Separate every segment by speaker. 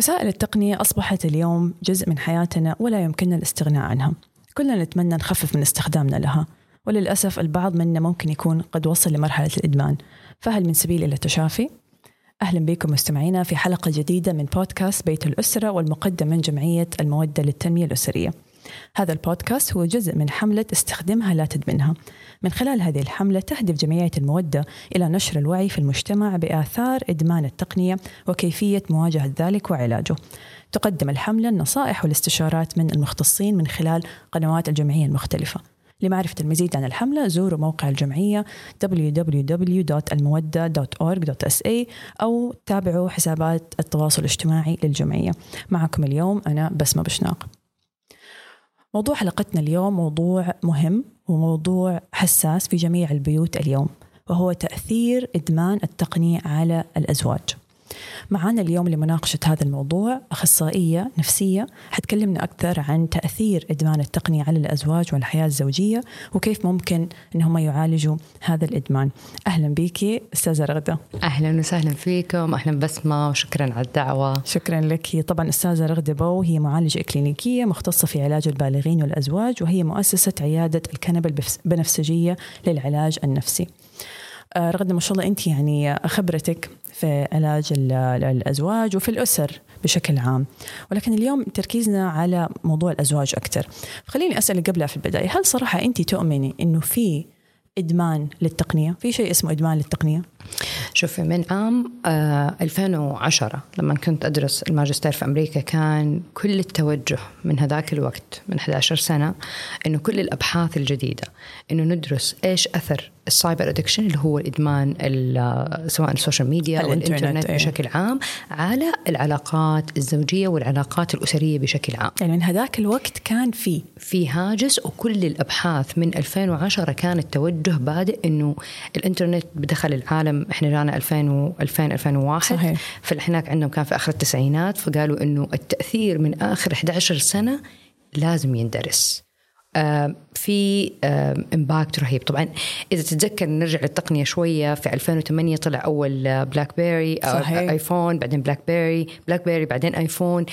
Speaker 1: وسائل التقنية أصبحت اليوم جزء من حياتنا ولا يمكننا الاستغناء عنها. كلنا نتمنى نخفف من استخدامنا لها وللأسف البعض منا ممكن يكون قد وصل لمرحلة الإدمان. فهل من سبيل إلى التشافي؟ أهلا بكم مستمعينا في حلقة جديدة من بودكاست بيت الأسرة والمقدم من جمعية المودة للتنمية الأسرية. هذا البودكاست هو جزء من حملة استخدمها لا تدمنها. من خلال هذه الحملة تهدف جمعية المودة إلى نشر الوعي في المجتمع بآثار إدمان التقنية وكيفية مواجهة ذلك وعلاجه. تقدم الحملة النصائح والاستشارات من المختصين من خلال قنوات الجمعية المختلفة. لمعرفة المزيد عن الحملة زوروا موقع الجمعية www.almuwadda.org.sa أو تابعوا حسابات التواصل الاجتماعي للجمعية. معكم اليوم أنا بسمة بشناق. موضوع حلقتنا اليوم موضوع مهم وموضوع حساس في جميع البيوت اليوم وهو تأثير إدمان التقنية على الأزواج. معنا اليوم لمناقشة هذا الموضوع أخصائية نفسية. حتكلمنا أكثر عن تأثير إدمان التقنية على الأزواج والحياة الزوجية وكيف ممكن أنهم يعالجوا هذا الإدمان. أهلا بك أستاذة رغدة.
Speaker 2: أهلا وسهلا فيكم. أهلا بسمة وشكرا على الدعوة.
Speaker 1: شكرا لك. طبعا أستاذة رغدة بو هي معالجة إكلينيكية مختصة في علاج البالغين والأزواج وهي مؤسسة عيادة الكنبة البنفسجية للعلاج النفسي. آه، رغدة ما شاء الله أنت يعني خبرتك في علاج الأزواج وفي الأسر بشكل عام. ولكن اليوم تركيزنا على موضوع الأزواج أكثر. خليني أسألك قبلها في البداية هل صراحة أنت تؤمني أنه في إدمان للتقنية؟ في شيء اسمه إدمان للتقنية؟
Speaker 2: شوفي من عام 2010 آه، لما كنت أدرس الماجستير في أمريكا كان كل التوجه من هذاك الوقت من 11 سنة إنه كل الأبحاث الجديدة إنه ندرس إيش أثر ال cyber addiction اللي هو الإدمان سواء ال social media أو الإنترنت إيه. بشكل عام على العلاقات الزوجية والعلاقات الأسرية بشكل عام.
Speaker 1: يعني من هذاك الوقت كان في.
Speaker 2: في هاجس وكل الأبحاث من 2010 كان التوجه بادئ إنه الإنترنت بدخل العالم. إحنا جانا 2000 2000 2001 صحيح. فهناك عندهم كان في آخر التسعينات فقالوا إنه التأثير من آخر 11 سنة لازم يندرس. في impact رهيب طبعا إذا تتذكر نرجع للتقنية شوية في 2008 طلع أول BlackBerry صحيح. iPhone بعدين BlackBerry BlackBerry بعدين iPhone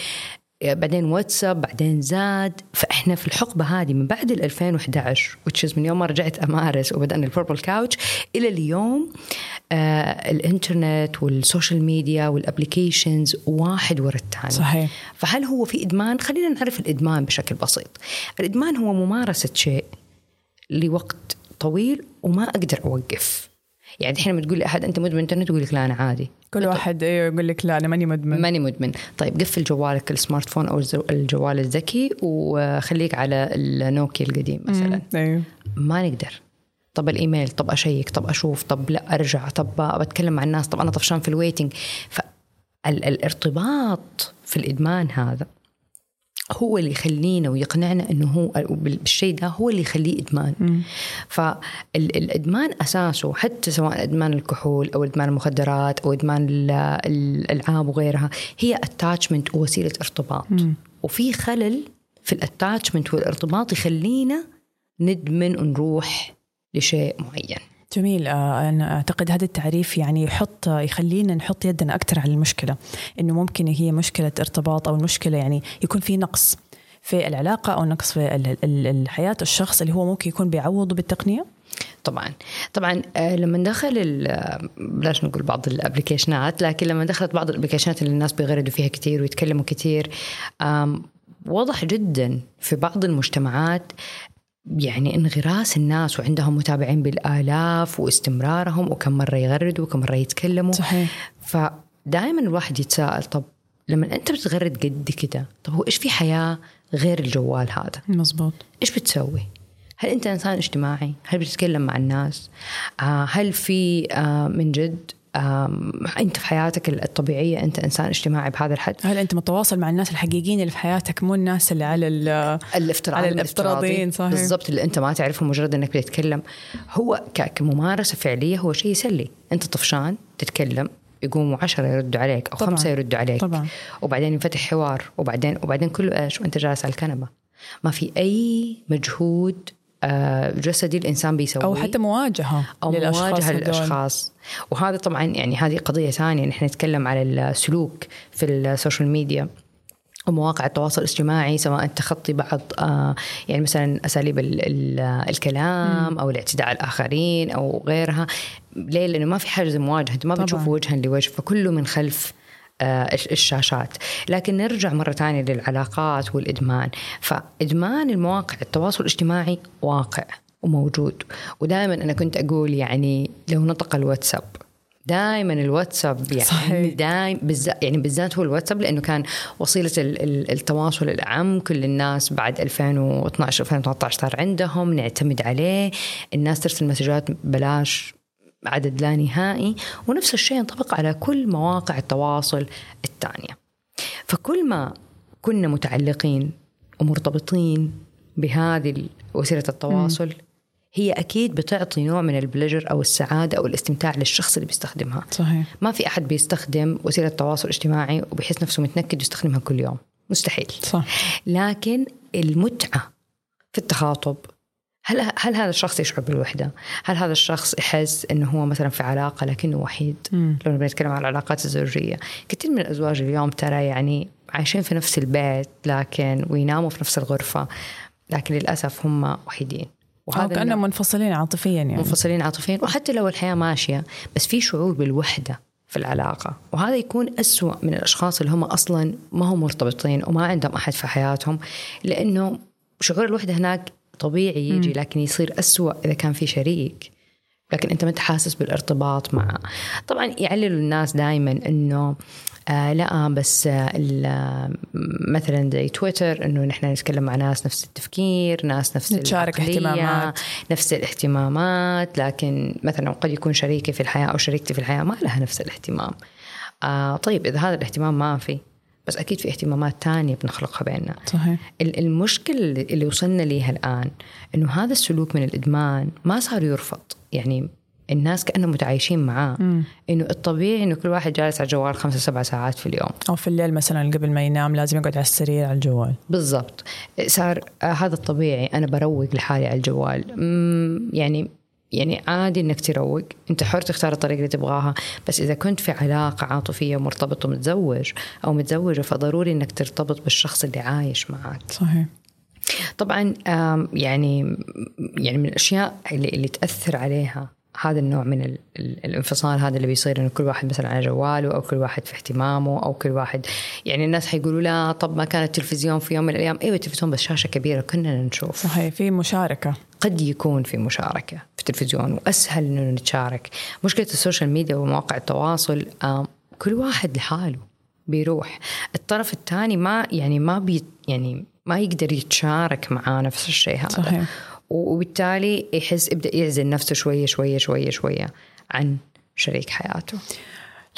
Speaker 2: بعدين واتساب بعدين زاد فإحنا في الحقبة هذه من بعد ال 2011 which is من يوم ما رجعت أمارس وبدأنا ال Purple Couch إلى اليوم آه الإنترنت وال social media وال applications واحد ورا الثاني
Speaker 1: صحيح
Speaker 2: فهل هو في إدمان؟ خلينا نعرف الإدمان بشكل بسيط. الإدمان هو ممارسة شيء لوقت طويل وما أقدر أوقف. يعني الحين لما تقول لاحد أنت مدمن انترنت يقول لك لا أنا عادي.
Speaker 1: كل طيب. واحد أيوه يقول لك لا أنا ماني مدمن.
Speaker 2: ماني مدمن. طيب قفل جوالك ال smartphone أو الجوال الذكي وخليك على النوكيا القديم مثلا.
Speaker 1: أيوه
Speaker 2: ما نقدر. طب الإيميل طب أشيك طب أشوف طب لا أرجع طب بتكلم مع الناس طب أنا طفشان في ال waiting. فالارتباط في الإدمان هذا هو اللي يخلينا ويقنعنا إنه هو بالشيء ده هو اللي يخليه إدمان. فالادمان أساسه حتى سواء إدمان الكحول أو إدمان المخدرات أو إدمان الألعاب وغيرها هي attachment ووسيلة ارتباط. مم. وفي خلل في ال attachment والارتباط يخلينا ندمن ونروح لشيء معين.
Speaker 1: جميل. آه، أنا أعتقد هذا التعريف يعني يحط يخلينا نحط يدنا أكثر على المشكلة إنه ممكن هي مشكلة ارتباط أو المشكلة يعني يكون في نقص في العلاقة أو نقص في الحياة الشخص اللي هو ممكن يكون بيعوضه بالتقنية.
Speaker 2: طبعا. طبعا آه، لما دخل بلاش نقول بعض ال applicationات لكن لما دخلت بعض ال applicationات اللي الناس بيغردوا فيها كثير ويتكلموا كثير واضح جدا في بعض المجتمعات يعني انغراس الناس وعندهم متابعين بالآلاف واستمرارهم وكم مرة يغردوا وكم مرة يتكلموا.
Speaker 1: صحيح.
Speaker 2: فدائما الواحد يتساءل طب لما أنت بتغرد قد كده طب هو إيش في حياة غير الجوال هذا؟
Speaker 1: مزبوط.
Speaker 2: إيش بتسوي؟ هل أنت إنسان اجتماعي؟ هل بتتكلم مع الناس؟ آه، هل في آه، من جد أنت في حياتك الطبيعية أنت إنسان اجتماعي بهذا الحد؟
Speaker 1: هل أنت متواصل مع الناس الحقيقيين اللي في حياتك مو الناس اللي على
Speaker 2: الافتراض
Speaker 1: على الافتراضيين صحيح.
Speaker 2: بالضبط اللي أنت ما تعرفهم مجرد إنك بتتكلم. هو كممارسة فعلية هو شيء يسلي. أنت طفشان تتكلم يقوموا عشرة يردوا عليك أو طبعًا. خمسة يردوا عليك.
Speaker 1: طبعًا.
Speaker 2: وبعدين ينفتح حوار وبعدين وبعدين كله إيش؟ وأنت جالس على الكنبة. ما في أي مجهود جسدي الإنسان بيسويه.
Speaker 1: أو حتى مواجهة
Speaker 2: أو للأشخاص مواجهة للأشخاص. وهذا طبعا يعني هذه قضية ثانية نحن نتكلم على السلوك في ال social media ومواقع التواصل الاجتماعي سواء تخطي بعض آه يعني مثلا أساليب ال ال الكلام أو الاعتداء على الآخرين أو غيرها. ليه؟ لأنه ما في حاجز مواجهة انت ما بتشوف وجها لوجه فكله من خلف آه الشاشات. لكن نرجع مرة ثانية للعلاقات والإدمان. فإدمان المواقع التواصل الاجتماعي واقع وموجود. ودائما أنا كنت أقول يعني لو نطق الواتساب دائما الواتساب يعني. دائما بالذات يعني بالذات هو الواتساب لأنه كان وسيلة التواصل الاعم كل الناس بعد 2012 2013 صار عندهم نعتمد عليه. الناس ترسل مسجات بلاش عدد لا نهائي ونفس الشيء ينطبق على كل مواقع التواصل الثانية. فكل ما كنا متعلقين ومرتبطين بهذه وسيلة التواصل م. هي أكيد بتعطي نوع من البلجر أو السعادة أو الاستمتاع للشخص اللي بيستخدمها.
Speaker 1: صحيح.
Speaker 2: ما في أحد بيستخدم وسيلة تواصل اجتماعي وبيحس نفسه متنكد يستخدمها كل يوم. مستحيل.
Speaker 1: صح.
Speaker 2: لكن المتعة في التخاطب هل هل هذا الشخص يشعر بالوحدة؟ هل هذا الشخص يحس إنه هو مثلا في علاقة لكنه وحيد؟ مم. لو بنتكلم عن العلاقات الزوجية، كثير من الأزواج اليوم ترى يعني عايشين في نفس البيت لكن ويناموا في نفس الغرفة لكن للأسف هم وحيدين.
Speaker 1: وهذا كأنهم منفصلين عاطفيا يعني
Speaker 2: منفصلين عاطفيا وحتى لو الحياة ماشية بس في شعور بالوحدة في العلاقة وهذا يكون أسوأ من الأشخاص اللي هم أصلا ما هم مرتبطين وما عندهم أحد في حياتهم لأنه شعور الوحدة هناك طبيعي يجي لكن يصير أسوأ إذا كان في شريك. لكن أنت ما أنت حاسس بالارتباط معه طبعا يعللوا الناس دائما أنه آه لا بس آه مثلا زي تويتر إنه نحن نتكلم مع ناس نفس التفكير ناس نفس
Speaker 1: نتشارك اهتمامات.
Speaker 2: نفس الاهتمامات. لكن مثلا قد يكون شريكي في الحياة أو شريكتي في الحياة ما لها نفس الاهتمام. آه طيب إذا هذا الاهتمام ما في بس أكيد في اهتمامات تانية بنخلقها بيننا.
Speaker 1: صحيح.
Speaker 2: المشكلة اللي وصلنا ليها الان إنه هذا السلوك من الإدمان ما صار يرفض. يعني الناس كأنهم متعايشين معاه. إنه الطبيعي إنه كل واحد جالس على الجوال خمسة سبع ساعات في اليوم.
Speaker 1: أو في الليل مثلا قبل ما ينام لازم يقعد على السرير على الجوال.
Speaker 2: بالضبط. صار آه هذا الطبيعي. أنا بروق لحالي على الجوال. يعني يعني عادي إنك تروق. أنت حر تختار الطريقة اللي تبغاها بس إذا كنت في علاقة عاطفية مرتبط ومتزوج أو متزوجة فضروري إنك ترتبط بالشخص اللي عايش معك.
Speaker 1: صحيح.
Speaker 2: طبعا يعني يعني من الأشياء اللي, اللي تأثر عليها هذا النوع من الانفصال هذا اللي بيصير إنه كل واحد مثلا على جواله أو كل واحد في اهتمامه أو كل واحد يعني الناس حيقولوا لا طب ما كان التلفزيون في يوم من الأيام. أيوه التلفزيون بس شاشة كبيرة كنا نشوف.
Speaker 1: صحيح في مشاركة.
Speaker 2: قد يكون في مشاركة في التلفزيون وأسهل إنه نتشارك. مشكلة ال social media ومواقع التواصل كل واحد لحاله بيروح. الطرف الثاني ما يعني ما بي يعني ما يقدر يتشارك معاه نفس الشيء هذا.
Speaker 1: صحيح.
Speaker 2: وبالتالي يحس يبدأ يعزل نفسه شوية شوية شوية شوية عن شريك حياته.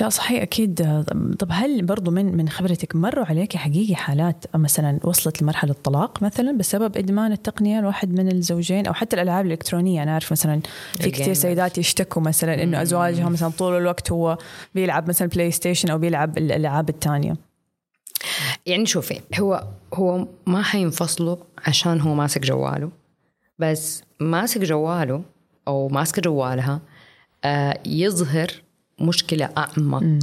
Speaker 1: لا صحيح أكيد. طب هل برضو من من خبرتك مروا عليك حقيقي حالات مثلا وصلت لمرحلة طلاق مثلا بسبب إدمان التقنية لواحد من الزوجين أو حتى الألعاب الإلكترونية؟ أنا أعرف مثلا في كثير سيدات يشتكوا مثلا إنه ازواجها مثلا طول الوقت هو بيلعب مثلا PlayStation أو بيلعب الألعاب الثانية
Speaker 2: يعني شوفي هو هو ما حينفصلوا عشان هو ماسك جواله. بس ماسك جواله أو ماسكة جوالها آه يظهر مشكلة أعمق م.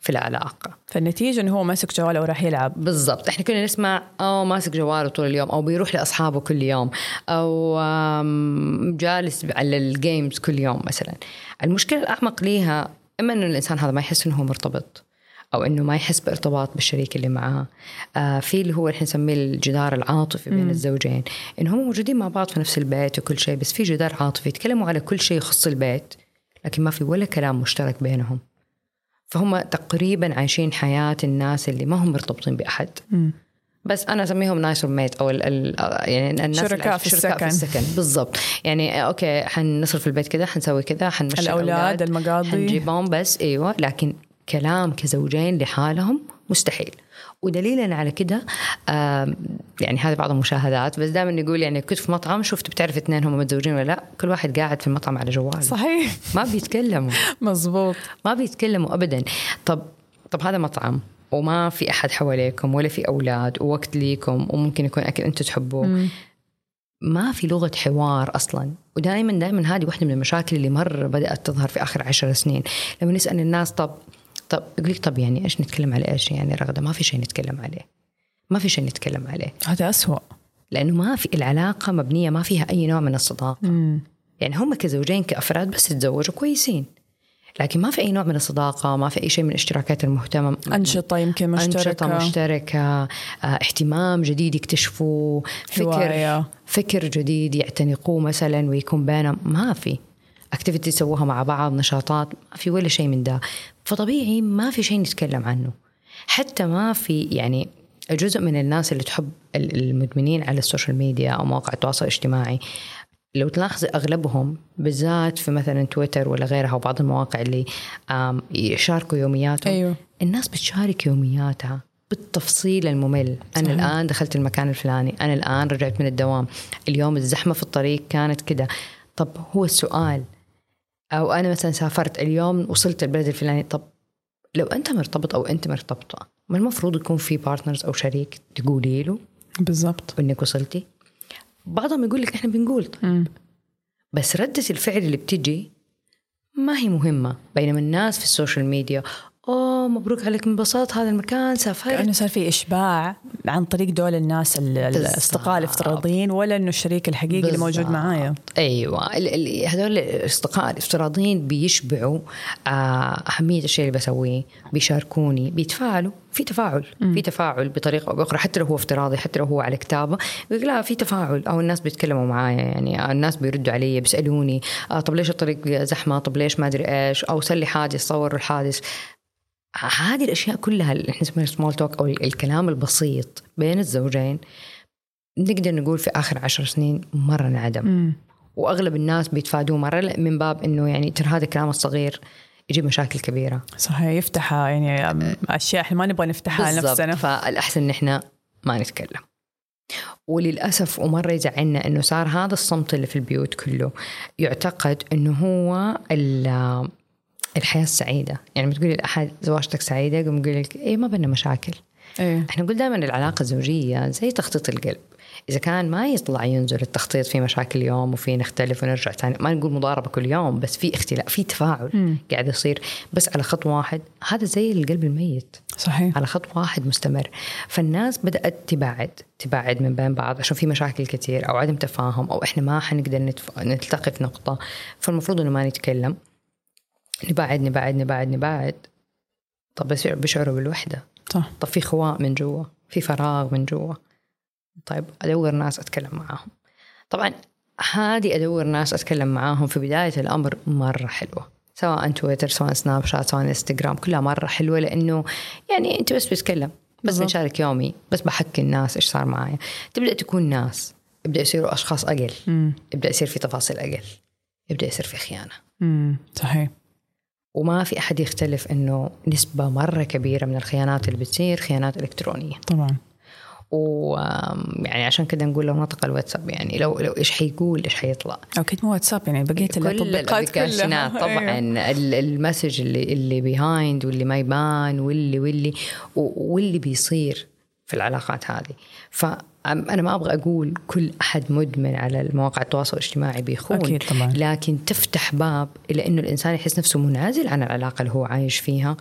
Speaker 2: في العلاقة.
Speaker 1: فالنتيجة إنه هو ماسك جواله وراح يلعب.
Speaker 2: بالضبط. إحنا كنا نسمع أو ماسك جواله طول اليوم أو بيروح لأصحابه كل يوم أو جالس على الجيمز كل يوم مثلا. المشكلة الأعمق ليها إما إنه الإنسان هذا ما يحس إنه هو مرتبط أو إنه ما يحس بارتباط بالشريك اللي معاه. آه في اللي هو اللي نسميه الجدار العاطفي بين م. الزوجين. انه هم موجودين مع بعض في نفس البيت وكل شيء بس في جدار عاطفي يتكلموا على كل شيء يخص البيت. لكن ما في ولا كلام مشترك بينهم. فهم تقريبا عايشين حياة الناس اللي ما هم مرتبطين بأحد.
Speaker 1: م.
Speaker 2: بس أنا أسميهم housemate أو ال ال يعني الناس
Speaker 1: شركاء في السكن. في
Speaker 2: السكن. بالضبط. يعني okay حنصرف البيت كذا حنسوي كذا حنمشي
Speaker 1: الأولاد المقاضي.
Speaker 2: حنجيبهم بس إيوه. لكن كلام كزوجين لحالهم مستحيل. ودليلا على كده يعني هذه بعض المشاهدات بس دائما نقول يعني كنت في مطعم شفت بتعرف اثنين هم متزوجين ولا لا؟ كل واحد قاعد في المطعم على جواله
Speaker 1: صحيح.
Speaker 2: ما بيتكلموا.
Speaker 1: مزبوط
Speaker 2: ما بيتكلموا ابدا. طب طب هذا مطعم وما في أحد حواليكم ولا في أولاد ووقت ليكم وممكن يكون أكل أنتم تحبوه. ما في لغة حوار أصلا. ودائما دائما هذه واحدة من المشاكل اللي مرة بدأت تظهر في آخر عشر سنين. لما نسأل الناس طب طب يقول لك طب يعني إيش نتكلم عليه؟ إيش يعني رغدة؟ ما في شيء نتكلم عليه. ما في شيء نتكلم عليه.
Speaker 1: هذا أسوأ.
Speaker 2: لأنه ما في العلاقة مبنية ما فيها أي نوع من الصداقة.
Speaker 1: مم.
Speaker 2: يعني هم كزوجين كأفراد بس تزوجوا كويسين. لكن ما في أي نوع من الصداقة ما في أي شيء من الاشتراكات المهتمة.
Speaker 1: أنشطة يمكن مشتركة.
Speaker 2: أنشطة مشتركة آه، اهتمام جديد يكتشفوه فكر
Speaker 1: هواية.
Speaker 2: فكر جديد يعتنقوه مثلا ويكون بينهم. ما في. activity يسووها مع بعض نشاطات ما في ولا شيء من ده. فطبيعي ما في شيء نتكلم عنه. حتى ما في يعني جزء من الناس اللي تحب ال- المدمنين على ال social media أو مواقع التواصل الاجتماعي لو تلاحظ أغلبهم بالذات في مثلا تويتر ولا غيرها وبعض المواقع اللي يشاركوا يومياتهم
Speaker 1: أيوه.
Speaker 2: الناس بتشارك يومياتها بالتفصيل الممل. أنا
Speaker 1: صحيح.
Speaker 2: الآن دخلت المكان الفلاني أنا الآن رجعت من الدوام. اليوم الزحمة في الطريق كانت كده. طب هو السؤال أو أنا مثلا سافرت اليوم وصلت البلد الفلاني طب لو أنت مرتبط أو أنت مرتبطة ما المفروض يكون في بارتنرز أو شريك تقولي له
Speaker 1: بالضبط.
Speaker 2: إنك وصلتي؟ بعضهم يقول لك إحنا بنقول. بس ردة الفعل اللي بتجي ما هي مهمة. بينما الناس في ال social media أوه مبروك عليك انبسطت هذا المكان سافرت.
Speaker 1: كأنه صار في إشباع عن طريق دول الناس ال- الأصدقاء الافتراضيين ولا إنه الشريك الحقيقي اللي موجود. معايا.
Speaker 2: أيوه. هذول الأصدقاء الافتراضيين بيشبعوا آه، أهمية الشيء اللي بسويه بيشاركوني بيتفاعلوا. في تفاعل في تفاعل بطريقة أو بأخرى حتى لو هو افتراضي حتى لو هو على كتابه. يقول لا في تفاعل. أو الناس بيتكلموا معايا يعني الناس بيردوا علي بيسألوني آه طب ليش الطريق زحمة؟ طب ليش ما أدري إيش؟ أو صار لي حادث صوروا الحادث. هذه الأشياء كلها اللي إحنا نسميها سمول توك أو الكلام البسيط بين الزوجين نقدر نقول في آخر عشر سنين مرة انعدم. وأغلب الناس بيتفادوه مرة من باب إنه يعني ترى هذا الكلام الصغير يجيب مشاكل كبيرة
Speaker 1: صحيح يفتحها يعني أشياء إحنا ما نبغى نفتحها على
Speaker 2: بالضبط.
Speaker 1: نفسنا
Speaker 2: فالأحسن إن إحنا ما نتكلم وللأسف ومرة يزعلنا إنه صار هذا الصمت اللي في البيوت كله يعتقد إنه هو ال- الحياة السعيدة. يعني بتقولي لاحد زواجتك سعيدة يقوم يقول لك إيه ما بينا مشاكل.
Speaker 1: إيه.
Speaker 2: إحنا نقول دائما العلاقة الزوجية زي تخطيط القلب. إذا كان ما يطلع ينزل التخطيط في مشاكل اليوم وفي نختلف ونرجع ثاني ما نقول مضاربة كل يوم بس في اختلاف في تفاعل
Speaker 1: مم.
Speaker 2: قاعد يصير. بس على خط واحد هذا زي القلب الميت.
Speaker 1: صحيح.
Speaker 2: على خط واحد مستمر. فالناس بدأت تبعد تبعد من بين بعض عشان في مشاكل كثير أو عدم تفاهم أو إحنا ما حنقدر نتف... نلتقي في نقطة. فالمفروض إنه ما نتكلم. نبعد نبعد نبعد نبعد. طب بيشعروا بالوحدة.
Speaker 1: صح.
Speaker 2: طب في خواء من جوا في فراغ من جوا. طيب أدور ناس أتكلم معاهم. طبعا هذه أدور ناس أتكلم معاهم في بداية الأمر مرة حلوة. سواء تويتر سواء سناب شات سواء إنستغرام كلها مرة حلوة لأنه يعني أنت بس بتتكلم. بس. بنشارك يومي بس بحكي الناس إيش صار معايا. تبدأ تكون ناس يبدأ يصيروا أشخاص أقل.
Speaker 1: مم.
Speaker 2: يبدأ يصير في تفاصيل أقل. يبدأ يصير في خيانة.
Speaker 1: مم. صحيح.
Speaker 2: وما في أحد يختلف إنه نسبة مرة كبيرة من الخيانات اللي بتصير خيانات إلكترونية.
Speaker 1: طبعا.
Speaker 2: ويعني عشان كده نقول لو نطق الواتساب يعني لو لو إيش حيقول إيش حيطلع.
Speaker 1: أكيد مو واتساب يعني بقية
Speaker 2: كل
Speaker 1: التطبيقات
Speaker 2: ال applications
Speaker 1: كلها
Speaker 2: طبعا
Speaker 1: أيوه.
Speaker 2: ال- ال message اللي اللي behind واللي ما يبان واللي واللي و- واللي بيصير. في العلاقات هذه. فأنا ما أبغى أقول كل أحد مدمن على المواقع التواصل الاجتماعي بيخون
Speaker 1: أكيد طبعاً.
Speaker 2: لكن تفتح باب إلى أنه الإنسان يحس نفسه منعزل عن العلاقة اللي هو عايش فيها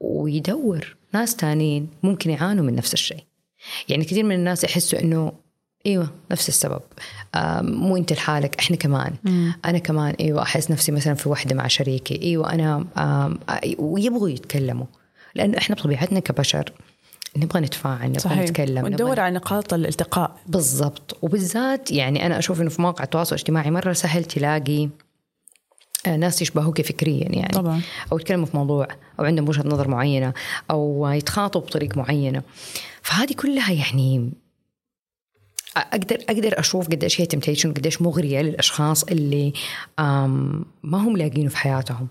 Speaker 2: ويدور. ناس تانيين ممكن يعانوا من نفس الشيء. يعني كثير من الناس يحسوا إنه إيوه نفس السبب. آم، مو أنت لحالك إحنا كمان.
Speaker 1: مم.
Speaker 2: أنا كمان إيوه أحس نفسي مثلا في وحدة مع شريكي. إيوه أنا آم، آه، ويبغوا يتكلموا. لأنه إحنا بطبيعتنا كبشر نبغى نتفاعل نبغى
Speaker 1: صحيح.
Speaker 2: نتكلم
Speaker 1: وندور
Speaker 2: نبغى
Speaker 1: على نقاط الالتقاء.
Speaker 2: بالضبط. وبالذات يعني أنا أشوف إنه في مواقع التواصل الاجتماعي مرة سهل تلاقي آه، ناس يشبهوك فكريا يعني.
Speaker 1: طبعا.
Speaker 2: أو يتكلموا في موضوع أو عندهم وجهة نظر معينة أو يتخاطبوا بطريقة معينة. فهذه كلها يعني أقدر أقدر أشوف قديش هي تمتيشن قديش مغرية للأشخاص اللي ما هم لاقينه في حياتهم.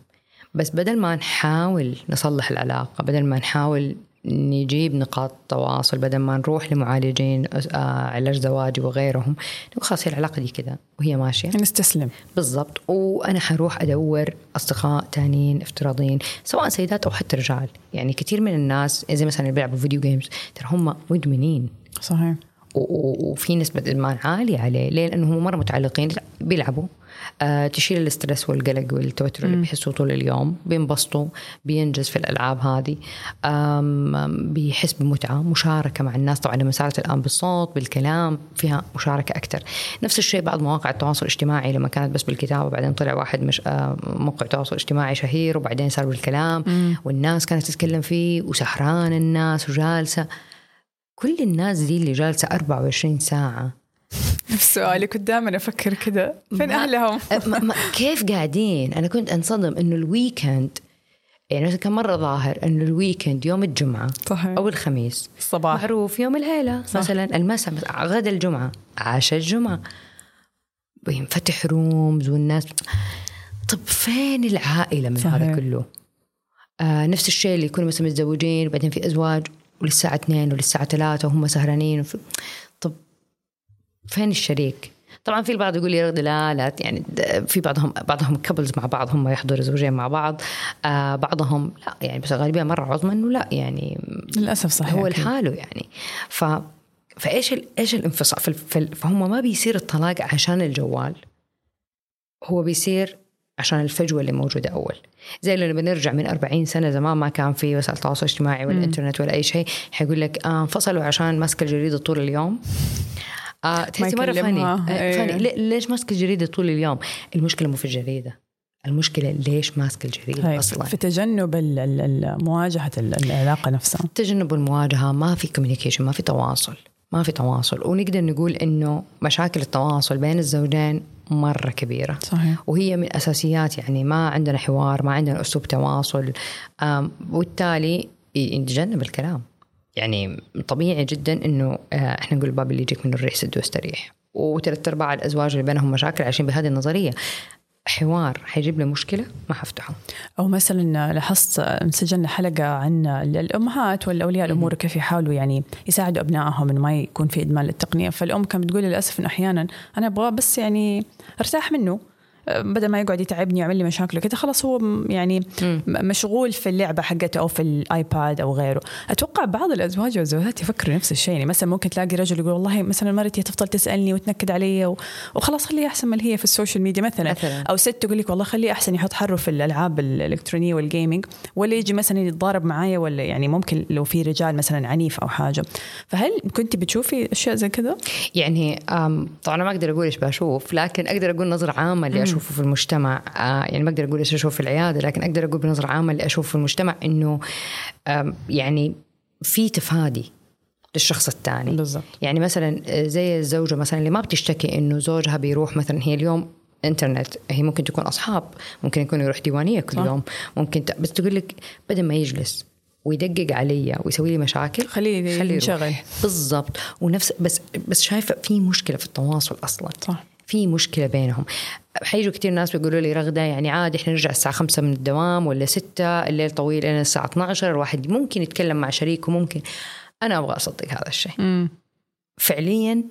Speaker 2: بس بدل ما نحاول نصلح العلاقة بدل ما نحاول نجيب نقاط تواصل بدل ما نروح لمعالجين آه، علاج زواجي وغيرهم نقول خلاص هي العلاقة دي كده وهي ماشية.
Speaker 1: نستسلم.
Speaker 2: بالضبط. وأنا حروح أدور أصدقاء تانيين افتراضيين سواء سيدات أو حتى رجال. يعني كثير من الناس زي مثلا اللي بيلعبوا video games ترى هم مدمنين.
Speaker 1: صحيح.
Speaker 2: وفي نسبة إدمان عالية عليه. ليه؟ لأنه هم مرة متعلقين بيلعبوا. تشيل ال stress والقلق والتوتر اللي بيحسوا طول اليوم بينبسطوا بينجز في الألعاب هذه بيحس بمتعة مشاركة مع الناس. طبعا لما صارت الآن بالصوت بالكلام فيها مشاركة أكثر. نفس الشيء بعض مواقع التواصل الاجتماعي لما كانت بس بالكتابة وبعدين طلع واحد مش آه موقع تواصل اجتماعي شهير وبعدين صار بالكلام. مم. والناس كانت تتكلم فيه وسهران الناس وجالسة. كل الناس دي اللي جالسة 24 ساعة
Speaker 1: نفس سؤالي كنت دائما أفكر كذا فين أهلهم؟
Speaker 2: ما ما كيف قاعدين؟ أنا كنت أنصدم إنه ال weekend يعني كان مرة ظاهر إنه ال weekend يوم الجمعة صحيح. أو الخميس
Speaker 1: الصباح
Speaker 2: معروف يوم العيلة صح. مثلا المساء غدا الجمعة عشاء الجمعة وينفتح rooms والناس طب فين العائلة من صحيح. هذا كله؟ آه نفس الشيء اللي يكونوا مثلا متزوجين وبعدين في أزواج وللساعة اثنين وللساعة ثلاثة وهم سهرانين فين الشريك؟ طبعا في البعض يقول لي لا لا يعني في بعضهم بعضهم كبلز مع بعض هم يحضروا زوجين مع بعض آه بعضهم لا يعني بس الغالبيه مرة عظمى إنه لا يعني
Speaker 1: للأسف صحيح.
Speaker 2: هو لحاله يعني. ف فإيش ال... إيش الانفصال؟ فهم ما بيصير الطلاق عشان الجوال هو بيصير عشان الفجوة اللي موجودة أول. زي لما بنرجع من 40 سنة زمان ما كان في وسائل التواصل الاجتماعي ولا الانترنت ولا أي شيء حيقول لك آه انفصلوا عشان ماسكه الجريدة طول اليوم. آه تحسي مرة funny. آه funny. ليش ماسكه الجريدة طول اليوم؟ المشكلة مو في الجريدة. المشكلة ليش ماسك
Speaker 1: الجريدة أصلا؟ في تجنب مواجهة العلاقة نفسها.
Speaker 2: تجنب المواجهة ما في communication ما في تواصل ما في تواصل. ونقدر نقول إنه مشاكل التواصل بين الزوجين مرة كبيرة.
Speaker 1: صحيح.
Speaker 2: وهي من أساسيات يعني ما عندنا حوار ما عندنا أسلوب تواصل وبالتالي نتجنب الكلام. يعني طبيعي جدا إنه آه، إحنا نقول الباب اللي يجيك من الريح سد واستريح وثلاث أرباع الأزواج اللي بينهم مشاكل عايشين بهذه النظرية. حوار حيجيب له مشكلة ما حفتحه.
Speaker 1: أو مثلا لاحظت سجلنا حلقه عن الأمهات والأولياء الأمور كيف يحاولوا يعني يساعدوا أبنائهم إنه ما يكون في إدمان للتقنية. فالأم كانت بتقول للأسف إنه أحيانا أنا أبغى بس يعني أرتاح منه. بدل ما يقعد يتعبني ويعمل لي مشاكل كذا خلاص هو يعني م. مشغول في اللعبة حقته أو في ال iPad أو غيره أتوقع بعض الأزواج والزوجات يفكروا نفس الشيء يعني مثلا ممكن تلاقي رجل يقول والله مثلا مرتي تفضل تسألني وتنكد علي وخلاص خليها أحسن من هي في ال social media مثلا, مثلا. أو ست تقول لك والله خليه أحسن يحط حرته في الألعاب الإلكترونية وال gaming ولا يجي مثلا يتضارب معايا ولا يعني ممكن لو في رجال مثلا عنيف أو حاجة فهل كنت بتشوفي أشياء زي كذا
Speaker 2: يعني طبعا ما أقدر أقول إيش بشوف لكن أقدر أقول نظرة عامة اللي أشوفه في المجتمع. آه يعني ما أقدر أقول إيش أشوف في العيادة لكن أقدر أقول بنظرة عامة اللي أشوف في المجتمع إنه يعني في تفادي للشخص الثاني.
Speaker 1: بالضبط.
Speaker 2: يعني مثلا آه، زي الزوجة مثلا اللي ما بتشتكي إنه زوجها بيروح مثلا هي اليوم إنترنت هي ممكن تكون أصحاب ممكن يكون يروح ديوانية كل صح. يوم ممكن ت... بس تقول لك بدل ما يجلس ويدقق علي ويسوي لي مشاكل
Speaker 1: خليه ينشغل.
Speaker 2: بالضبط. ونفس بس بس شايفة في مشكلة في التواصل أصلا.
Speaker 1: صح.
Speaker 2: في مشكلة بينهم. حيجوا كثير ناس بيقولوا لي رغدة يعني عادي إحنا نرجع الساعة 5 من الدوام ولا 6 الليل طويل إلى الساعة 12 الواحد ممكن يتكلم مع شريكه ممكن أنا أبغى أصدق هذا الشيء. فعليا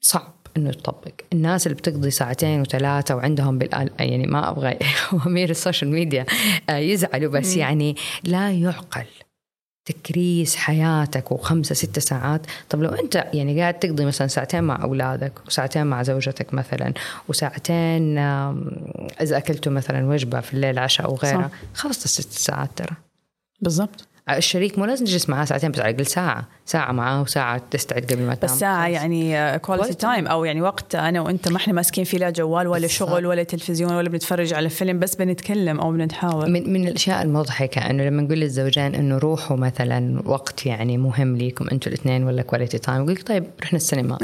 Speaker 2: صعب إنه يطبق الناس اللي بتقضي ساعتين وثلاثة وعندهم بالآل يعني ما أبغى أمير ال social media آه، يزعلوا بس يعني لا يعقل. تكريس حياتك وخمسة ستة ساعات. طب لو أنت يعني قاعد تقضي مثلا ساعتين مع أولادك وساعتين مع زوجتك مثلا وساعتين إذا أكلتوا مثلا وجبة في الليل عشاء أو غيرها خلصت الست ساعات ترى.
Speaker 1: بالضبط.
Speaker 2: الشريك مو لازم تجلس معاه ساعتين بس على الأقل ساعة ساعة معاه وساعة تستعد قبل ما
Speaker 1: تنام. بس ساعة يعني quality time أو يعني وقت أنا وأنت ما إحنا ماسكين فيه لا جوال ولا شغل ولا تلفزيون ولا بنتفرج على فيلم بس بنتكلم أو بنتحاور.
Speaker 2: من, من الأشياء المضحكة إنه لما نقول للزوجين إنه روحوا مثلا وقت يعني مهم ليكم أنتم الإثنين ولا quality time يقول طيب رحنا السينما.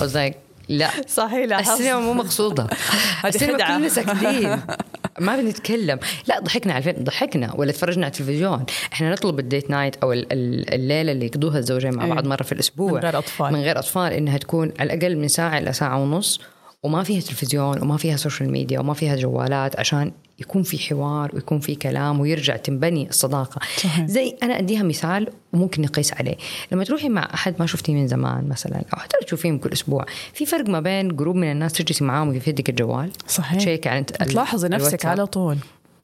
Speaker 2: لا.
Speaker 1: صحيح لا.
Speaker 2: السينما مو مقصودة. السينما كلنا ساكتين. ما بنتكلم. لا ضحكنا على الفيلم. ضحكنا. ولا تفرجنا على التلفزيون. إحنا نطلب ال date night أو الليلة اللي يقضوها الزوجين مع بعض مرة في الأسبوع.
Speaker 1: من غير أطفال.
Speaker 2: من غير أطفال. إنها تكون على الأقل من ساعة إلى ساعة ونص. وما فيها تلفزيون وما فيها social media وما فيها جوالات عشان يكون في حوار ويكون في كلام ويرجع تنبني الصداقة. صحيح. زي أنا أديها مثال وممكن نقيس عليه. لما تروحي مع أحد ما شفتيه من زمان مثلا أو حتى تشوفيه كل أسبوع في فرق ما بين group من الناس تجلسي معاهم في يدك الجوال؟
Speaker 1: صحيح.
Speaker 2: check
Speaker 1: على تلاحظي نفسك على طول.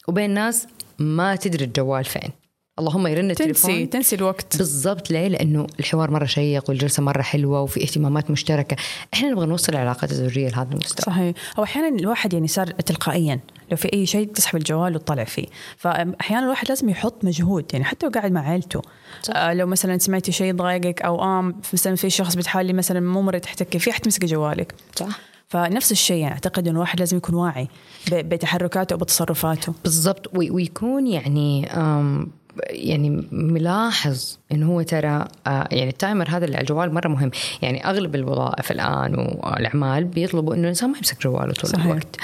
Speaker 2: وبين ناس ما تدري الجوال فين. اللهم يرن التليفون.
Speaker 1: تنسي تنسي الوقت.
Speaker 2: بالضبط ليه؟ لأنه الحوار مرة شيق والجلسة مرة حلوة وفي اهتمامات مشتركة، إحنا نبغى نوصل العلاقات الزوجية لهذا المستوى.
Speaker 1: صحيح، هو أحيانا الواحد يعني صار تلقائيا. لو في أي شيء تسحب الجوال وتطلع فيه، فأحيانا الواحد لازم يحط مجهود يعني حتى لو قاعد مع عائلته. صح. آه لو مثلا سمعتي شيء ضايقك أو ام مثلا في شخص بتحالي مثلا مو مره تحتكي في حتمسك جوالك.
Speaker 2: صح.
Speaker 1: فنفس الشيء يعني أعتقد إنه الواحد لازم يكون واعي بتحركاته وبتصرفاته
Speaker 2: بالضبط ويكون يعني يعني ملاحظ انه هو ترى آه، يعني ال timer هذا اللي على الجوال مرة مهم يعني أغلب الوظائف الآن والأعمال بيطلبوا إنه الإنسان ما يمسك جواله طول صحيح. الوقت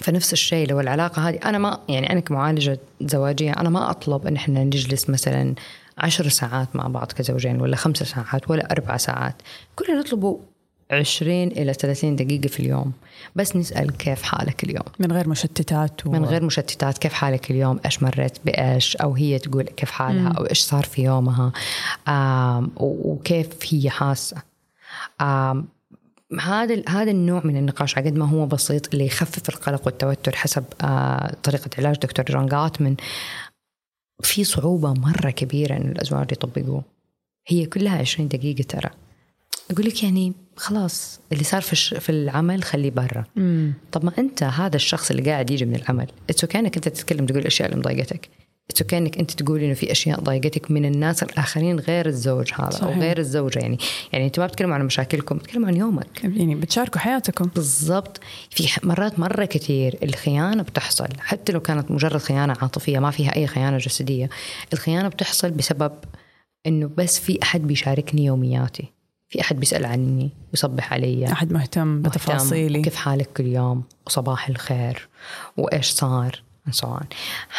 Speaker 2: فنفس الشيء لو العلاقة هذه أنا ما يعني أنا كمعالجة زواجية أنا ما أطلب إن إحنا نجلس مثلا عشر ساعات مع بعض كزوجين ولا خمسة ساعات ولا أربع ساعات. كلنا نطلبوا 20 إلى 30 دقيقة في اليوم. بس نسأل كيف حالك اليوم؟
Speaker 1: من غير مشتتات
Speaker 2: و... من غير مشتتات كيف حالك اليوم؟ إيش مريت بإيش؟ أو هي تقول كيف حالها؟ مم. أو إيش صار في يومها؟ وكيف هي حاسة؟ هذا هذا النوع من النقاش على قد ما هو بسيط اللي يخفف القلق والتوتر حسب آه طريقة علاج دكتور جون جوتمن في صعوبة مرة كبيرة إن الأزواج يطبقوه. هي كلها 20 دقيقة ترى. أقول لك يعني خلاص اللي صار في في العمل خليه برا. طب ما أنت هذا الشخص اللي قاعد يجي من العمل it's okay إنك أنت تتكلم تقول الأشياء اللي مضايقتك. it's okay إنك أنت تقولي إنه في أشياء ضايقتك من الناس الآخرين غير الزوج هذا صحيح. أو غير الزوجه يعني. يعني أنتم ما بتتكلموا عن مشاكلكم بتتكلموا عن يومك.
Speaker 1: يعني بتشاركوا حياتكم.
Speaker 2: بالضبط. في مرات مرة كثير الخيانة بتحصل. حتى لو كانت مجرد خيانة عاطفية ما فيها أي خيانة جسدية الخيانة بتحصل بسبب إنه بس في أحد بيشاركني يومياتي. في أحد بيسأل عني ويصبح علي.
Speaker 1: أحد مهتم بتفاصيلي.
Speaker 2: كيف حالك كل يوم وصباح الخير. وإيش صار؟ سواء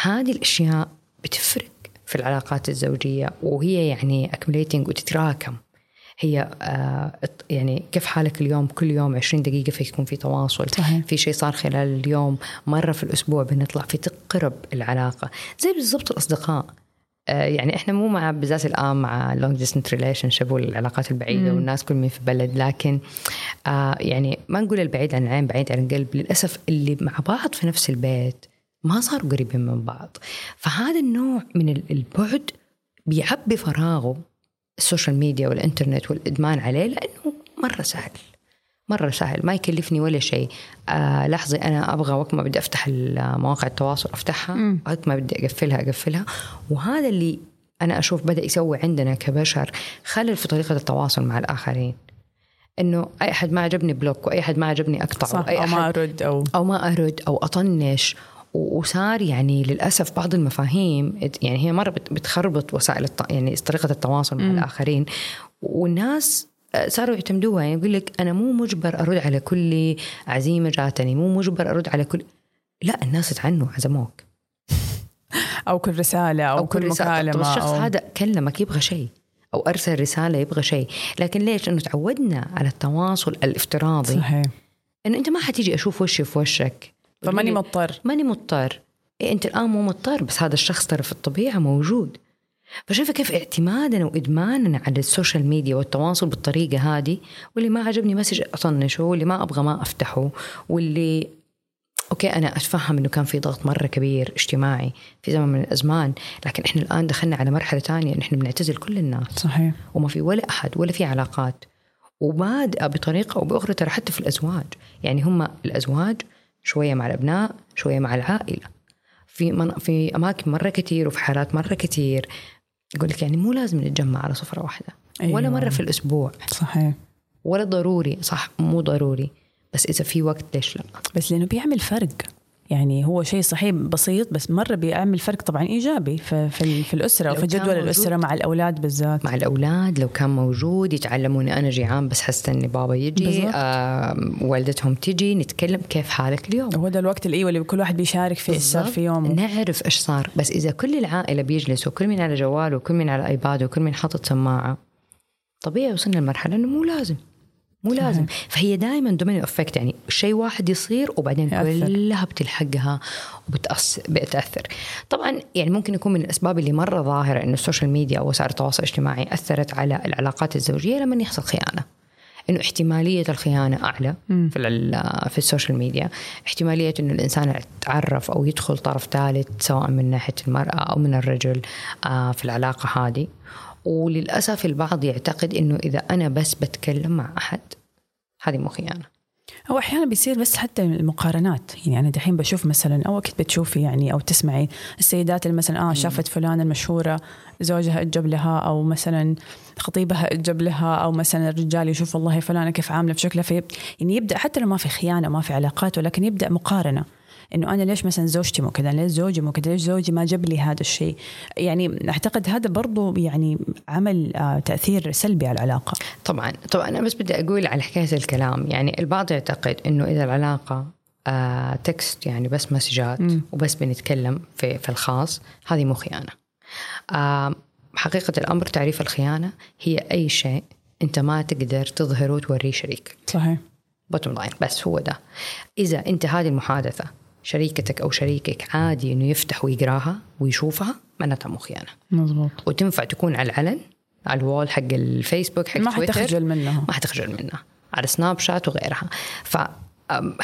Speaker 2: هذه الأشياء بتفرق في العلاقات الزوجية وهي يعني accumulating وتتراكم. هي آه يعني كيف حالك اليوم؟ كل يوم 20 دقيقة في يكون في تواصل صحيح. في شيء صار خلال اليوم مرة في الأسبوع بنطلع في تقرب العلاقة. زي بالضبط الأصدقاء. آه، يعني إحنا مو مع بالذات الآن مع long distance relationship والعلاقات البعيدة مم. والناس كل مين في بلد لكن آه يعني ما نقول البعيد عن العين بعيد عن القلب. للأسف اللي مع بعض في نفس البيت ما صاروا قريبين من بعض. فهذا النوع من البعد بيعبي فراغه ال social media والإنترنت والإدمان عليه لأنه مرة سهل. مرة سهل ما يكلفني ولا شيء. آه لحظة أنا أبغى وقت ما بدي أفتح مواقع التواصل أفتحها وقت ما بدي أقفلها أقفلها. وهذا اللي أنا أشوف بدأ يسوي عندنا كبشر خلل في طريقة التواصل مع الآخرين. إنه أي أحد ما عجبني block وأي أحد ما عجبني أقطع
Speaker 1: صح أي
Speaker 2: أو
Speaker 1: ما أرد أو
Speaker 2: أو ما أرد أو أطنش وصار يعني للأسف بعض المفاهيم يعني هي مرة بتخربط وسائل الت... يعني طريقة التواصل مع. الآخرين. والناس صاروا يعتمدوها. يعني يقول لك أنا مو مجبر أرد على كل عزيمة جاتني مو مجبر أرد على كل. لا الناس تعنوا عزموك.
Speaker 1: أو كل رسالة أو, أو كل, كل مكالمة
Speaker 2: الشخص أو... هذا كلمك يبغى شيء أو أرسل رسالة يبغى شيء. لكن ليش؟ إنه تعودنا على التواصل الافتراضي.
Speaker 1: صحيح.
Speaker 2: إنه أنت ما حتيجي أشوف وشي في وشك.
Speaker 1: فماني مضطر.
Speaker 2: ماني مضطر. إيه أنت الآن مو مضطر بس هذا الشخص ترى في الطبيعة موجود. فشايفة كيف اعتمادنا وإدماننا على ال social media والتواصل بالطريقة هذه واللي ما عجبني message أطنشه واللي ما أبغى ما أفتحه واللي okay أنا أتفهم إنه كان في ضغط مرة كبير اجتماعي في زمن من الأزمان لكن إحنا الآن دخلنا على مرحلة ثانية نحن بنعتزل كل الناس.
Speaker 1: صحيح.
Speaker 2: وما في ولا أحد ولا في علاقات. وبادئة بطريقة أو بأخرى ترى حتى في الأزواج. يعني هم الأزواج شوية مع الأبناء شوية مع العائلة. في من في أماكن مرة كثير وفي حالات مرة كثير يقول لك يعني مو لازم نتجمع على سفرة واحدة. أيوة. ولا مرة في الأسبوع.
Speaker 1: صحيح.
Speaker 2: ولا ضروري. صح مو ضروري. بس إذا في وقت ليش لا؟
Speaker 1: بس لأنه بيعمل فرق. يعني هو شيء صحيح بسيط بس مرة بيعمل فرق طبعا إيجابي في في, الأسرة وفي جدول الأسرة مع الأولاد بالذات.
Speaker 2: مع الأولاد لو كان موجود يتعلمون أنا جيعان بس حستني بابا يجي آه والدتهم تجي نتكلم كيف حالك اليوم.
Speaker 1: هو ده الوقت الإيوة اللي كل واحد بيشارك فيه إيش صار في يومه.
Speaker 2: نعرف إيش صار. بس إذا كل العائلة بيجلسوا كل مين على جواله وكل مين على ايباده وكل مين حاطط سماعة طبيعي وصلنا لمرحلة إنه مو لازم. مو لازم. فهي دائما domino effect يعني شيء واحد يصير وبعدين. كلها بتلحقها بتأثر. طبعا يعني ممكن يكون من الأسباب اللي مرة ظاهرة إنه ال social media أو وسائل التواصل الاجتماعي أثرت على العلاقات الزوجية لما يحصل خيانة. إنه احتمالية الخيانة أعلى
Speaker 1: مم.
Speaker 2: في في ال social media احتمالية إنه الإنسان يتعرف أو يدخل طرف ثالث سواء من ناحية المرأة أو من الرجل آه، في العلاقة هذه. وللأسف البعض يعتقد إنه إذا أنا بس بتكلم مع أحد هذه مو خيانة.
Speaker 1: أو أحيانا بيصير بس حتى المقارنات. يعني أنا دحين بشوف مثلا أو أكيد بتشوفي يعني أو تسمعي السيدات اللي مثلا آه شافت فلانة المشهورة زوجها أجب لها أو مثلا خطيبها أجب لها أو مثلا الرجال يشوف والله فلانة كيف عاملة في شكلها في يعني يبدأ حتى لو ما في خيانة ما في علاقات ولكن يبدأ مقارنة. إنه أنا ليش مثلا زوجتي مو كذا؟ ليش زوجي مو كذا؟ ليش زوجي ما جاب لي هذا الشيء؟ يعني أعتقد هذا برضو يعني عمل آه تأثير سلبي على العلاقة.
Speaker 2: طبعا طبعا أنا بس بدي أقول على حكاية الكلام. يعني البعض يعتقد إنه إذا العلاقة آه تكست يعني بس مسجات. وبس بنتكلم في في الخاص هذه مو خيانة. آه حقيقة الأمر تعريف الخيانة هي أي شيء أنت ما تقدر تظهره وتوريه شريك.
Speaker 1: صحيح.
Speaker 2: bottom line بس هو ده. إذا أنت هذه المحادثة شريكتك أو شريكك عادي إنه يفتح ويقراها ويشوفها معناتها مو خيانة.
Speaker 1: مظبوط.
Speaker 2: وتنفع تكون على العلن على ال wall حق الفيسبوك حق تويتر
Speaker 1: حتخجل منها.
Speaker 2: ما حتخجل منها. على سناب شات وغيرها. ف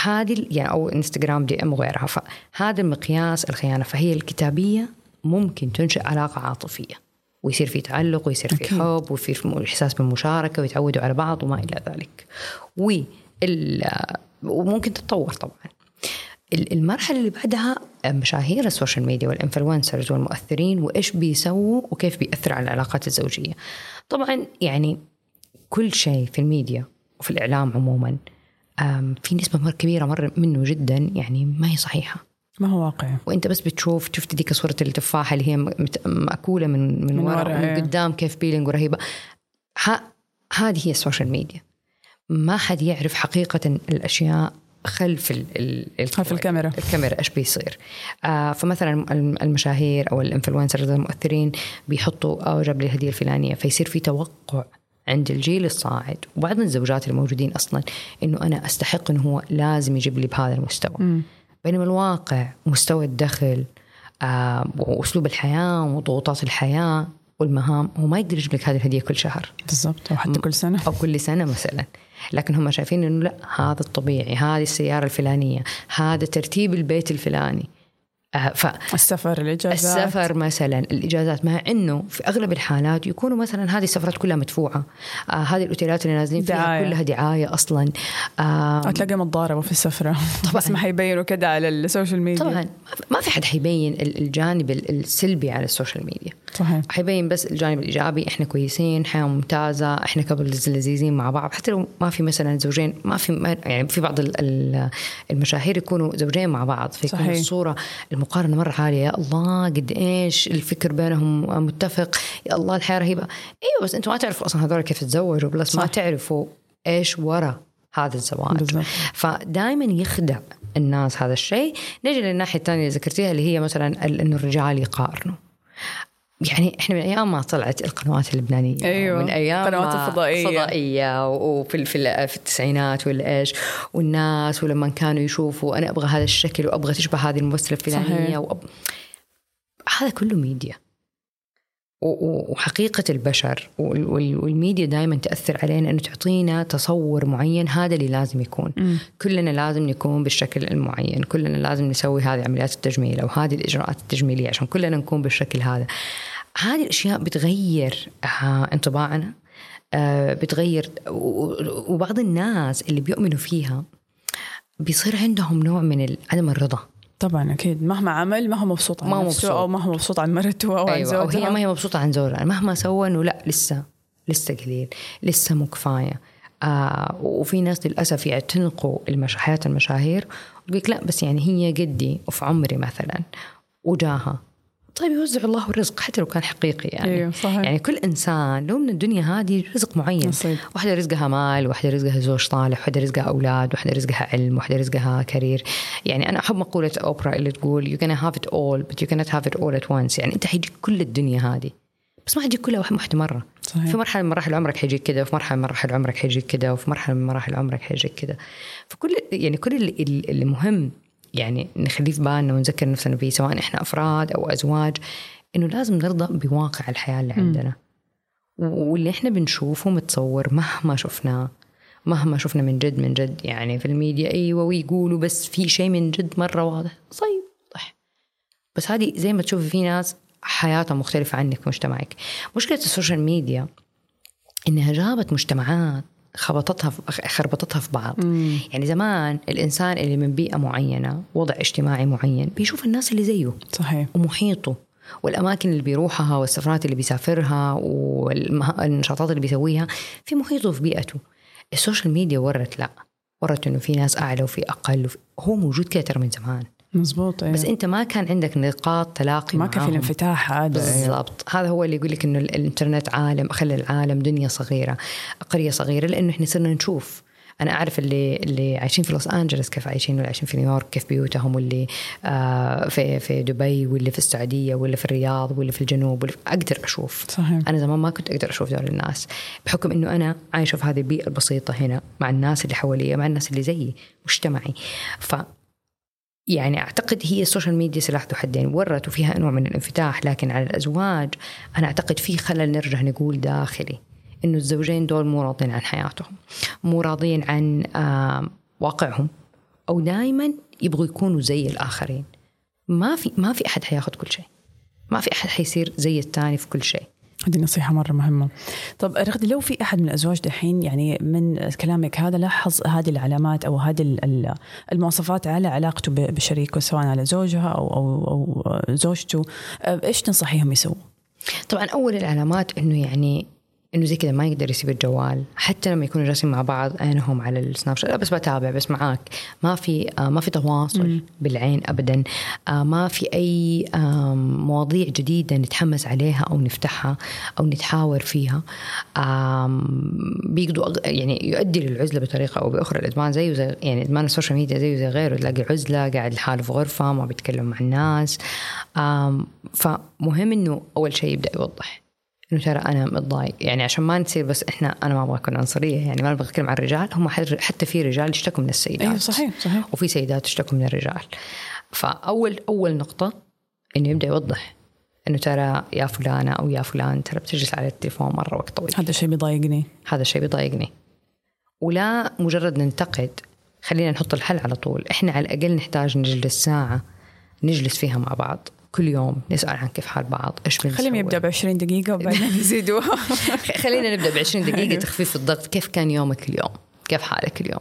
Speaker 2: هذه يعني أو إنستغرام DM وغيرها. فهذا المقياس الخيانة. فهي الكتابية ممكن تنشئ علاقة عاطفية. ويصير في تعلق ويصير في. حب ويصير في إحساس بالمشاركة ويتعودوا على بعض وما إلى ذلك. وال وممكن تتطور طبعا. المرحلة اللي بعدها مشاهير ال social media وال influencers والمؤثرين وإيش بيسووا وكيف بيأثر على العلاقات الزوجية. طبعا يعني كل شيء في الميديا وفي الإعلام عموما في نسبة مرة كبيرة مرة منه جدا يعني ما هي صحيحة.
Speaker 1: ما هو واقعي
Speaker 2: وأنت بس بتشوف شفت ديك صورة التفاحة اللي هي مأكولة من من,
Speaker 1: من
Speaker 2: ورا ومن
Speaker 1: إيه.
Speaker 2: قدام كيف appealing ورهيبة. ه- هذه هي ال social media. ما حد يعرف حقيقة الأشياء خلف ال ال
Speaker 1: خلف الكاميرا.
Speaker 2: الكاميرا إيش بيصير آه فمثلا الم- المشاهير أو ال influencers المؤثرين بيحطوا جاب لي الهديه الفلانية فيصير في توقع عند الجيل الصاعد وبعض الزوجات الموجودين أصلا إنه أنا أستحق إنه هو لازم يجيب لي بهذا المستوى
Speaker 1: مم.
Speaker 2: بينما الواقع مستوى الدخل آه وأسلوب الحياة وضغوطات الحياة والمهام هو ما يقدر يجيب لك هذه الهدية كل شهر.
Speaker 1: بالضبط وحتى كل سنة.
Speaker 2: أو كل سنة مثلا. لكن هم شايفين إنه لا هذا الطبيعي هذه السيارة الفلانية هذا ترتيب البيت الفلاني. ف
Speaker 1: السفر الإجازات.
Speaker 2: السفر مثلا الإجازات مع إنه في أغلب الحالات يكونوا مثلا هذه السفرات كلها مدفوعة. آه هذه الأوتيلات اللي نازلين فيها
Speaker 1: دعاية.
Speaker 2: كلها دعاية أصلا. آه
Speaker 1: تلاقي متضاربة في السفرة. بس ما حيبينوا كده على ال social media.
Speaker 2: طبعا. ما في حد حيبين ال- الجانب ال- السلبي على ال social media.
Speaker 1: صحيح.
Speaker 2: حيبين بس الجانب الإيجابي إحنا كويسين حياة ممتازة إحنا قبل لذيذين مع بعض. حتى لو ما في مثلا زوجين ما في يعني في بعض ال- ال- المشاهير يكونوا زوجين مع بعض فيكون
Speaker 1: صحيح.
Speaker 2: الصورة المقارنة مرة عالية. يا الله قد إيش الفكر بينهم متفق؟ يا الله الحياة رهيبة. إيوه بس أنتم ما تعرفوا أصلا هذول كيف تزوجوا. plus ما. تعرفوا إيش ورا هذا الزواج. فدائما يخدع الناس هذا الشيء. نجي للناحية الثانية اللي ذكرتيها اللي هي مثلا إنه الرجال يقارنوا. يعني إحنا من أيام ما طلعت القنوات اللبنانية
Speaker 1: أيوة،
Speaker 2: من أيام
Speaker 1: القنوات
Speaker 2: ما
Speaker 1: الفضائية.
Speaker 2: فضائيه وفي في في التسعينات ولا إيش والناس ولما كانوا يشوفوا أنا أبغى هذا الشكل وأبغى تشبه هذه
Speaker 1: الممثلة.
Speaker 2: الفلانية وأب... هذا كله ميديا وحقيقة البشر. وال- وال- والميديا دائما تأثر علينا أنه تعطينا تصور معين هذا اللي لازم يكون.
Speaker 1: مم.
Speaker 2: كلنا لازم نكون بالشكل المعين. كلنا لازم نسوي هذه عمليات التجميل أو هذه الإجراءات التجميلية عشان كلنا نكون بالشكل هذا. هذه الأشياء بتغير آه، انطباعنا آه، بتغير وبعض الناس اللي بيؤمنوا فيها بيصير عندهم نوع من عدم الرضا.
Speaker 1: طبعا أكيد. مهما عمل ما هو مبسوط عن
Speaker 2: ما مبسوط.
Speaker 1: أو ما هو مبسوط عن مرته أو عن
Speaker 2: أيوة أو
Speaker 1: زوجها.
Speaker 2: هي ما هي مبسوطة عن زوجها. مهما سوى إنه لا لسه لسه قليل لسه مو كفاية. آه وفي ناس للأسف يعتنقوا المش... حياة المشاهير ويقول لك لا بس يعني هي قدي وفي عمري مثلا وجاها. طيب يوزع الله الرزق حتى لو كان حقيقي يعني.
Speaker 1: أيوة، صحيح.
Speaker 2: يعني كل إنسان له من الدنيا هذه رزق معين.
Speaker 1: نصيب.
Speaker 2: واحدة رزقها مال واحدة رزقها زوج صالح واحدة رزقها أولاد واحدة رزقها علم واحدة رزقها كارير. يعني أنا أحب مقولة أوبرا اللي تقول you gonna have it all but you cannot have it all at once. يعني أنت حيجيك كل الدنيا هذه. بس ما حيجيك كلها واحدة مره
Speaker 1: صحيح.
Speaker 2: في مرحلة من مراحل عمرك حيجيك كذا وفي مرحلة من مراحل عمرك حيجيك كذا وفي مرحلة من مراحل عمرك حيجيك كذا فكل يعني كل اللي, اللي مهم يعني نخليه في بالنا ونذكر نفسنا فيه سواء إحنا أفراد أو أزواج إنه لازم نرضى بواقع الحياة اللي عندنا. واللي إحنا بنشوفه متصور مهما شفناه مهما شفنا من جد من جد. يعني في الميديا أيوه ويقولوا بس في شيء من جد مرة واضح. طيب واضح بس هذه زي ما تشوفي في ناس حياتها مختلفة عنك في مجتمعك. مشكلة ال social media إنها جابت مجتمعات خبطتها خربطتها في بعض. مم. يعني زمان الإنسان اللي من بيئة معينة وضع اجتماعي معين بيشوف الناس اللي زيه
Speaker 1: صحيح.
Speaker 2: ومحيطه. والأماكن اللي بيروحها والسفرات اللي بيسافرها والنشاطات اللي بيسويها في محيطه في بيئته. ال social media ورت لا. ورت إنه في ناس أعلى وفي أقل وفي هو موجود كده ترى من زمان.
Speaker 1: مزبوط
Speaker 2: أيوة. بس أنت ما كان عندك نقاط تلاقي
Speaker 1: ما كان في الانفتاح
Speaker 2: هذا بالضبط أيوة. هذا هو اللي يقول لك إنه الإنترنت عالم خلى العالم دنيا صغيرة قرية صغيرة لأنه إحنا صرنا نشوف أنا أعرف اللي اللي عايشين في لوس انجلوس كيف عايشين واللي عايشين في نيويورك كيف بيوتهم واللي آه في في دبي واللي في السعودية واللي في الرياض واللي في الجنوب واللي أقدر أشوف
Speaker 1: صحيح.
Speaker 2: أنا زمان ما كنت أقدر أشوف دول الناس بحكم إنه أنا عايشة في هذه البيئه البسيطه هنا مع الناس اللي حواليا مع الناس اللي زيي مجتمعي ف يعني أعتقد هي ال social media سلاح ذو حدين. ورت وفيها نوع من الانفتاح لكن على الأزواج أنا أعتقد في خلل نرجع نقول داخلي إنه الزوجين دول مو راضين عن حياتهم مو راضين عن واقعهم أو دائما يبغوا يكونوا زي الآخرين. ما في ما في أحد حياخذ كل شيء. ما في أحد حيصير زي الثاني في كل شيء.
Speaker 1: هذه نصيحة مرة مهمة. طب رغد لو في أحد من الأزواج دحين يعني من كلامك هذا لاحظ هذه العلامات أو هذه المواصفات على علاقته بشريكه سواء على زوجها أو أو أو زوجته، إيش تنصحيهم يسووا؟
Speaker 2: طبعا أول العلامات إنه يعني إنه زي كذا ما يقدر يسيب الجوال. حتى لما يكونوا جالسين مع بعض عينهم على ال Snapchat. بس بتابع بس معاك. ما في آه ما في تواصل مم. بالعين ابدا. آه ما في أي آه مواضيع جديدة نتحمس عليها أو نفتحها أو نتحاور فيها. آه بيقدروا يعني يؤدي للعزلة بطريقة أو بأخرى. الإدمان زيه زي يعني إدمان ال social media زيه زي غيره. تلاقي عزلة قاعد لحاله في غرفة ما بيتكلم مع الناس. آه فمهم إنه أول شيء يبدأ يوضح. انه ترى أنا متضايق. يعني عشان ما نصير بس إحنا أنا ما أبغى أكون عنصرية يعني ما أبغى أتكلم عن الرجال. هم حتى في رجال يشتكوا من السيدات.
Speaker 1: أيوه صحيح صحيح.
Speaker 2: وفي سيدات يشتكوا من الرجال. فأول أول نقطة إنه يبدأ يوضح إنه ترى يا فلانة أو يا فلان ترى بتجلس على التليفون مرة وقت طويل.
Speaker 1: هذا الشيء بيضايقني.
Speaker 2: هذا الشيء بيضايقني. ولا مجرد ننتقد خلينا نحط الحل على طول. إحنا على الأقل نحتاج نجلس ساعة نجلس فيها مع بعض. كل يوم نسأل عن كيف حال بعض إيش
Speaker 1: بنسوي؟ خلينا يبدأ ب 20 دقيقة وبعدين يزيدوها
Speaker 2: خلينا نبدأ ب 20 دقيقة أيوه. تخفيف الضغط كيف كان يومك اليوم؟ كيف حالك اليوم؟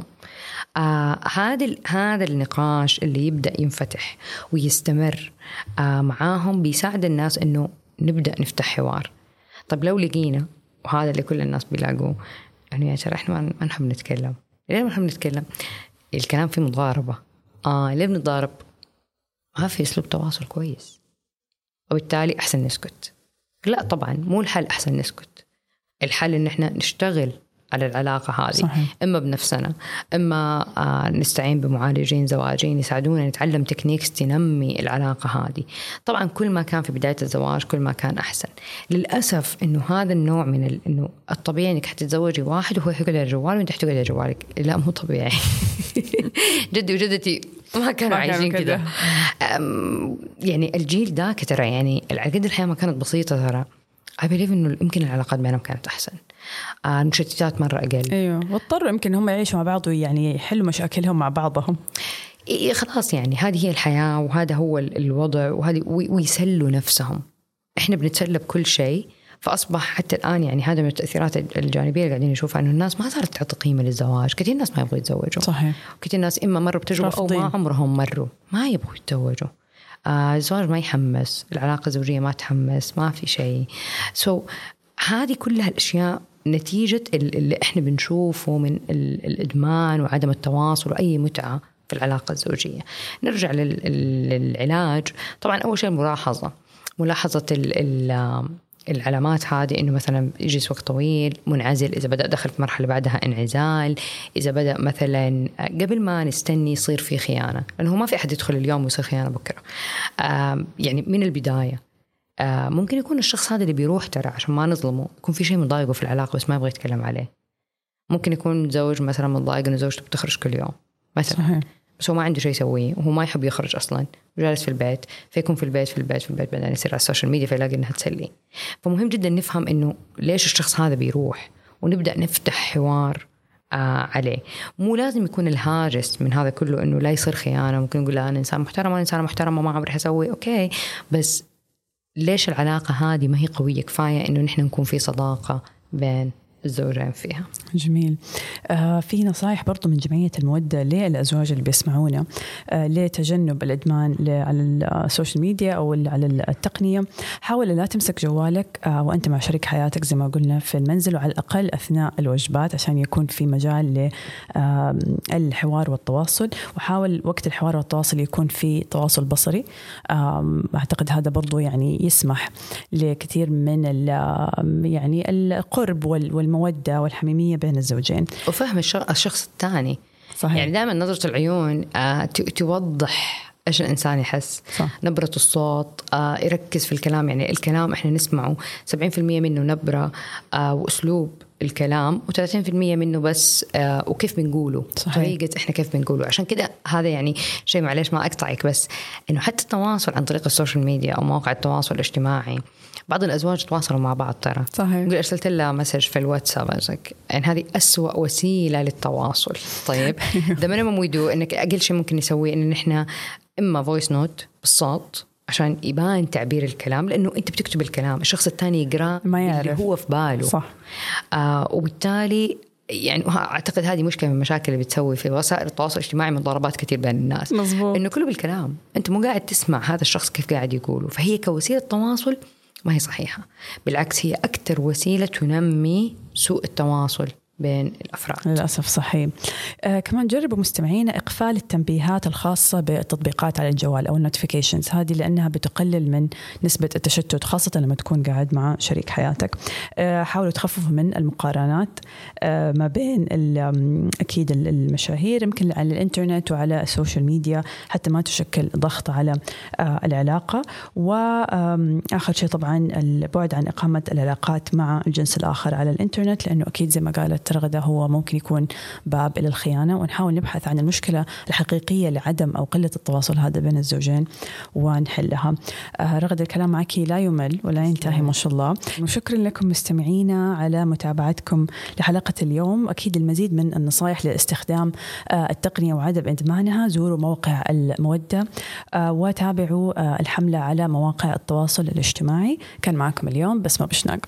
Speaker 2: آه هذا هذا النقاش اللي يبدأ ينفتح ويستمر آه معاهم بيساعد الناس إنه نبدأ نفتح حوار. طب لو لقينا وهذا اللي كل الناس بيلاقوه يعني يا ترى إحنا ما نحب نتكلم. ليه ما نحب نتكلم؟ الكلام فيه مضاربة. آه ليه بنتضارب ما في أسلوب تواصل كويس. وبالتالي أحسن نسكت. لا طبعا مو الحل أحسن نسكت. الحل إن إحنا نشتغل على العلاقة هذه. صحيح. إما بنفسنا إما آه نستعين بمعالجين زواجين يساعدونا نتعلم تكنيكس تنمي العلاقة هذه. طبعا كل ما كان في بداية الزواج كل ما كان أحسن. للأسف إنه هذا النوع من ال... إنه الطبيعي إنك حتتزوجي واحد وهو يحقق على الجوال وأنت حتقعد على جوالك. لا مو طبيعي. جدي وجدتي ما كانوا عايشين كذا. يعني الجيل ذاك ترى يعني على قد الحياة ما كانت بسيطة ترى. I believe إنه يمكن العلاقات بينهم كانت أحسن. آه المشتتات مرة أقل.
Speaker 1: أيوه. واضطروا يمكن هم يعيشوا مع بعض ويعني يحلوا مشاكلهم مع بعضهم.
Speaker 2: إيه خلاص يعني هذه هي الحياة وهذا هو الوضع وهذه ويسلوا نفسهم. إحنا بنتسلى بكل شيء. فأصبح حتى الآن يعني هذا من التأثيرات الجانبية اللي قاعدين نشوفها إنه الناس ما صارت تعطي قيمة للزواج، كثير ناس ما يبغوا يتزوجوا.
Speaker 1: صحيح.
Speaker 2: كثير ناس إما مروا بتجربة أو ما عمرهم مروا. ما يبغوا يتزوجوا. آه الزواج ما يحمس. العلاقة الزوجية ما تحمس. ما في شيء. سو so, هذه كلها الأشياء نتيجة اللي إحنا بنشوفه من الإدمان وعدم التواصل وأي متعة في العلاقة الزوجية. نرجع للعلاج. طبعا أول شيء الملاحظة. ملاحظة العلامات هذه إنه مثلا يجلس وقت طويل منعزل إذا بدأ دخل في مرحلة بعدها انعزال إذا بدأ مثلا قبل ما نستني يصير في خيانة لأنه ما في أحد يدخل اليوم ويصير خيانة بكرة. يعني من البداية. ممكن يكون الشخص هذا اللي بيروح ترى عشان ما نظلمه يكون في شيء مضايقه في العلاقة بس ما يبغى يتكلم عليه. ممكن يكون زوج مثلا متضايق إنه زوجته بتخرج كل يوم مثلا. صحيح. بس هو ما عنده شيء يسويه وهو ما يحب يخرج أصلا. وجالس في البيت. فيكون في البيت في البيت في البيت. بعدين يصير على ال social media فيلاقي إنها تسلي. فمهم جدا نفهم إنه ليش الشخص هذا بيروح. ونبدأ نفتح حوار آه عليه. مو لازم يكون الهاجس من هذا كله إنه لا يصير خيانة. ممكن نقول أنا إنسان محترم وأنا إنسان محترم وما عمري حسوي. okay. بس ليش العلاقة هذه ما هي قوية؟ كفاية إنه نحن نكون في صداقة بين الزوجين فيها.
Speaker 1: جميل. آه في نصائح برضو من جمعية المودة للأزواج اللي بيسمعونا آه لتجنب الإدمان على ال social media أو على التقنية. حاول لا تمسك جوالك آه وأنت مع شريك حياتك زي ما قلنا في المنزل وعلى الأقل أثناء الوجبات عشان يكون في مجال للحوار والتواصل. وحاول وقت الحوار والتواصل يكون في تواصل بصري. أعتقد هذا برضو يعني يسمح لكثير من يعني القرب والمودة المودة والحميمية بين الزوجين
Speaker 2: وفهم الشخص الثاني صحيح. يعني دائما نظرة العيون آه، توضح إيش الإنسان يحس صح. نبرة الصوت آه يركز في الكلام يعني الكلام إحنا نسمعه 70% منه نبرة آه وأسلوب الكلام و30% منه بس آه وكيف بنقوله صحيح. طريقة إحنا كيف بنقوله عشان كده هذا يعني شيء معلش ما أقطعك بس إنه حتى التواصل عن طريق ال social media أو مواقع التواصل الاجتماعي بعض الأزواج تواصلوا مع بعض ترى. صحيح. أرسلت لها message في الواتساب يعني هذه أسوأ وسيلة للتواصل. طيب the minimum we do إنك أقل شيء ممكن نسويه إن نحن إما voice note بالصوت عشان يبان تعبير الكلام لأنه أنت بتكتب الكلام الشخص الثاني يقرأ ما يعرف. اللي هو في باله. صح. آه وبالتالي يعني أعتقد هذه مشكلة من المشاكل اللي بتسوي في وسائل التواصل الاجتماعي مضاربات كثير بين الناس. مزبوط. إنه كله بالكلام. أنت مو قاعد تسمع هذا الشخص كيف قاعد يقوله. فهي كوسيلة تواصل ما هي صحيحة. بالعكس هي أكثر وسيلة تنمي سوء التواصل. بين الأفراد.
Speaker 1: للأسف صحيح. آه كمان جربوا مستمعينا إقفال التنبيهات الخاصة بالتطبيقات على الجوال أو النوتيفيكيشنز هذه لأنها بتقلل من نسبة التشتت خاصة لما تكون قاعد مع شريك حياتك. آه حاولوا تخففوا من المقارنات آه ما بين أكيد المشاهير يمكن على الإنترنت وعلى ال social media حتى ما تشكل ضغط على آه العلاقة. واخر شيء طبعا البعد عن إقامة العلاقات مع الجنس الآخر على الإنترنت لأنه أكيد زي ما قالت الترغدة هو ممكن يكون باب إلى الخيانة ونحاول نبحث عن المشكلة الحقيقية لعدم أو قلة التواصل هذا بين الزوجين ونحلها. آه، رغد الكلام معك لا يمل ولا ينتهي ما شاء الله. وشكرا لكم مستمعينا على متابعتكم لحلقة اليوم. أكيد المزيد من النصائح لاستخدام آه، التقنية وعدم إدمانها زوروا موقع المودة آه، وتابعوا الحملة على مواقع التواصل الاجتماعي. كان معكم اليوم بسمة بشناق.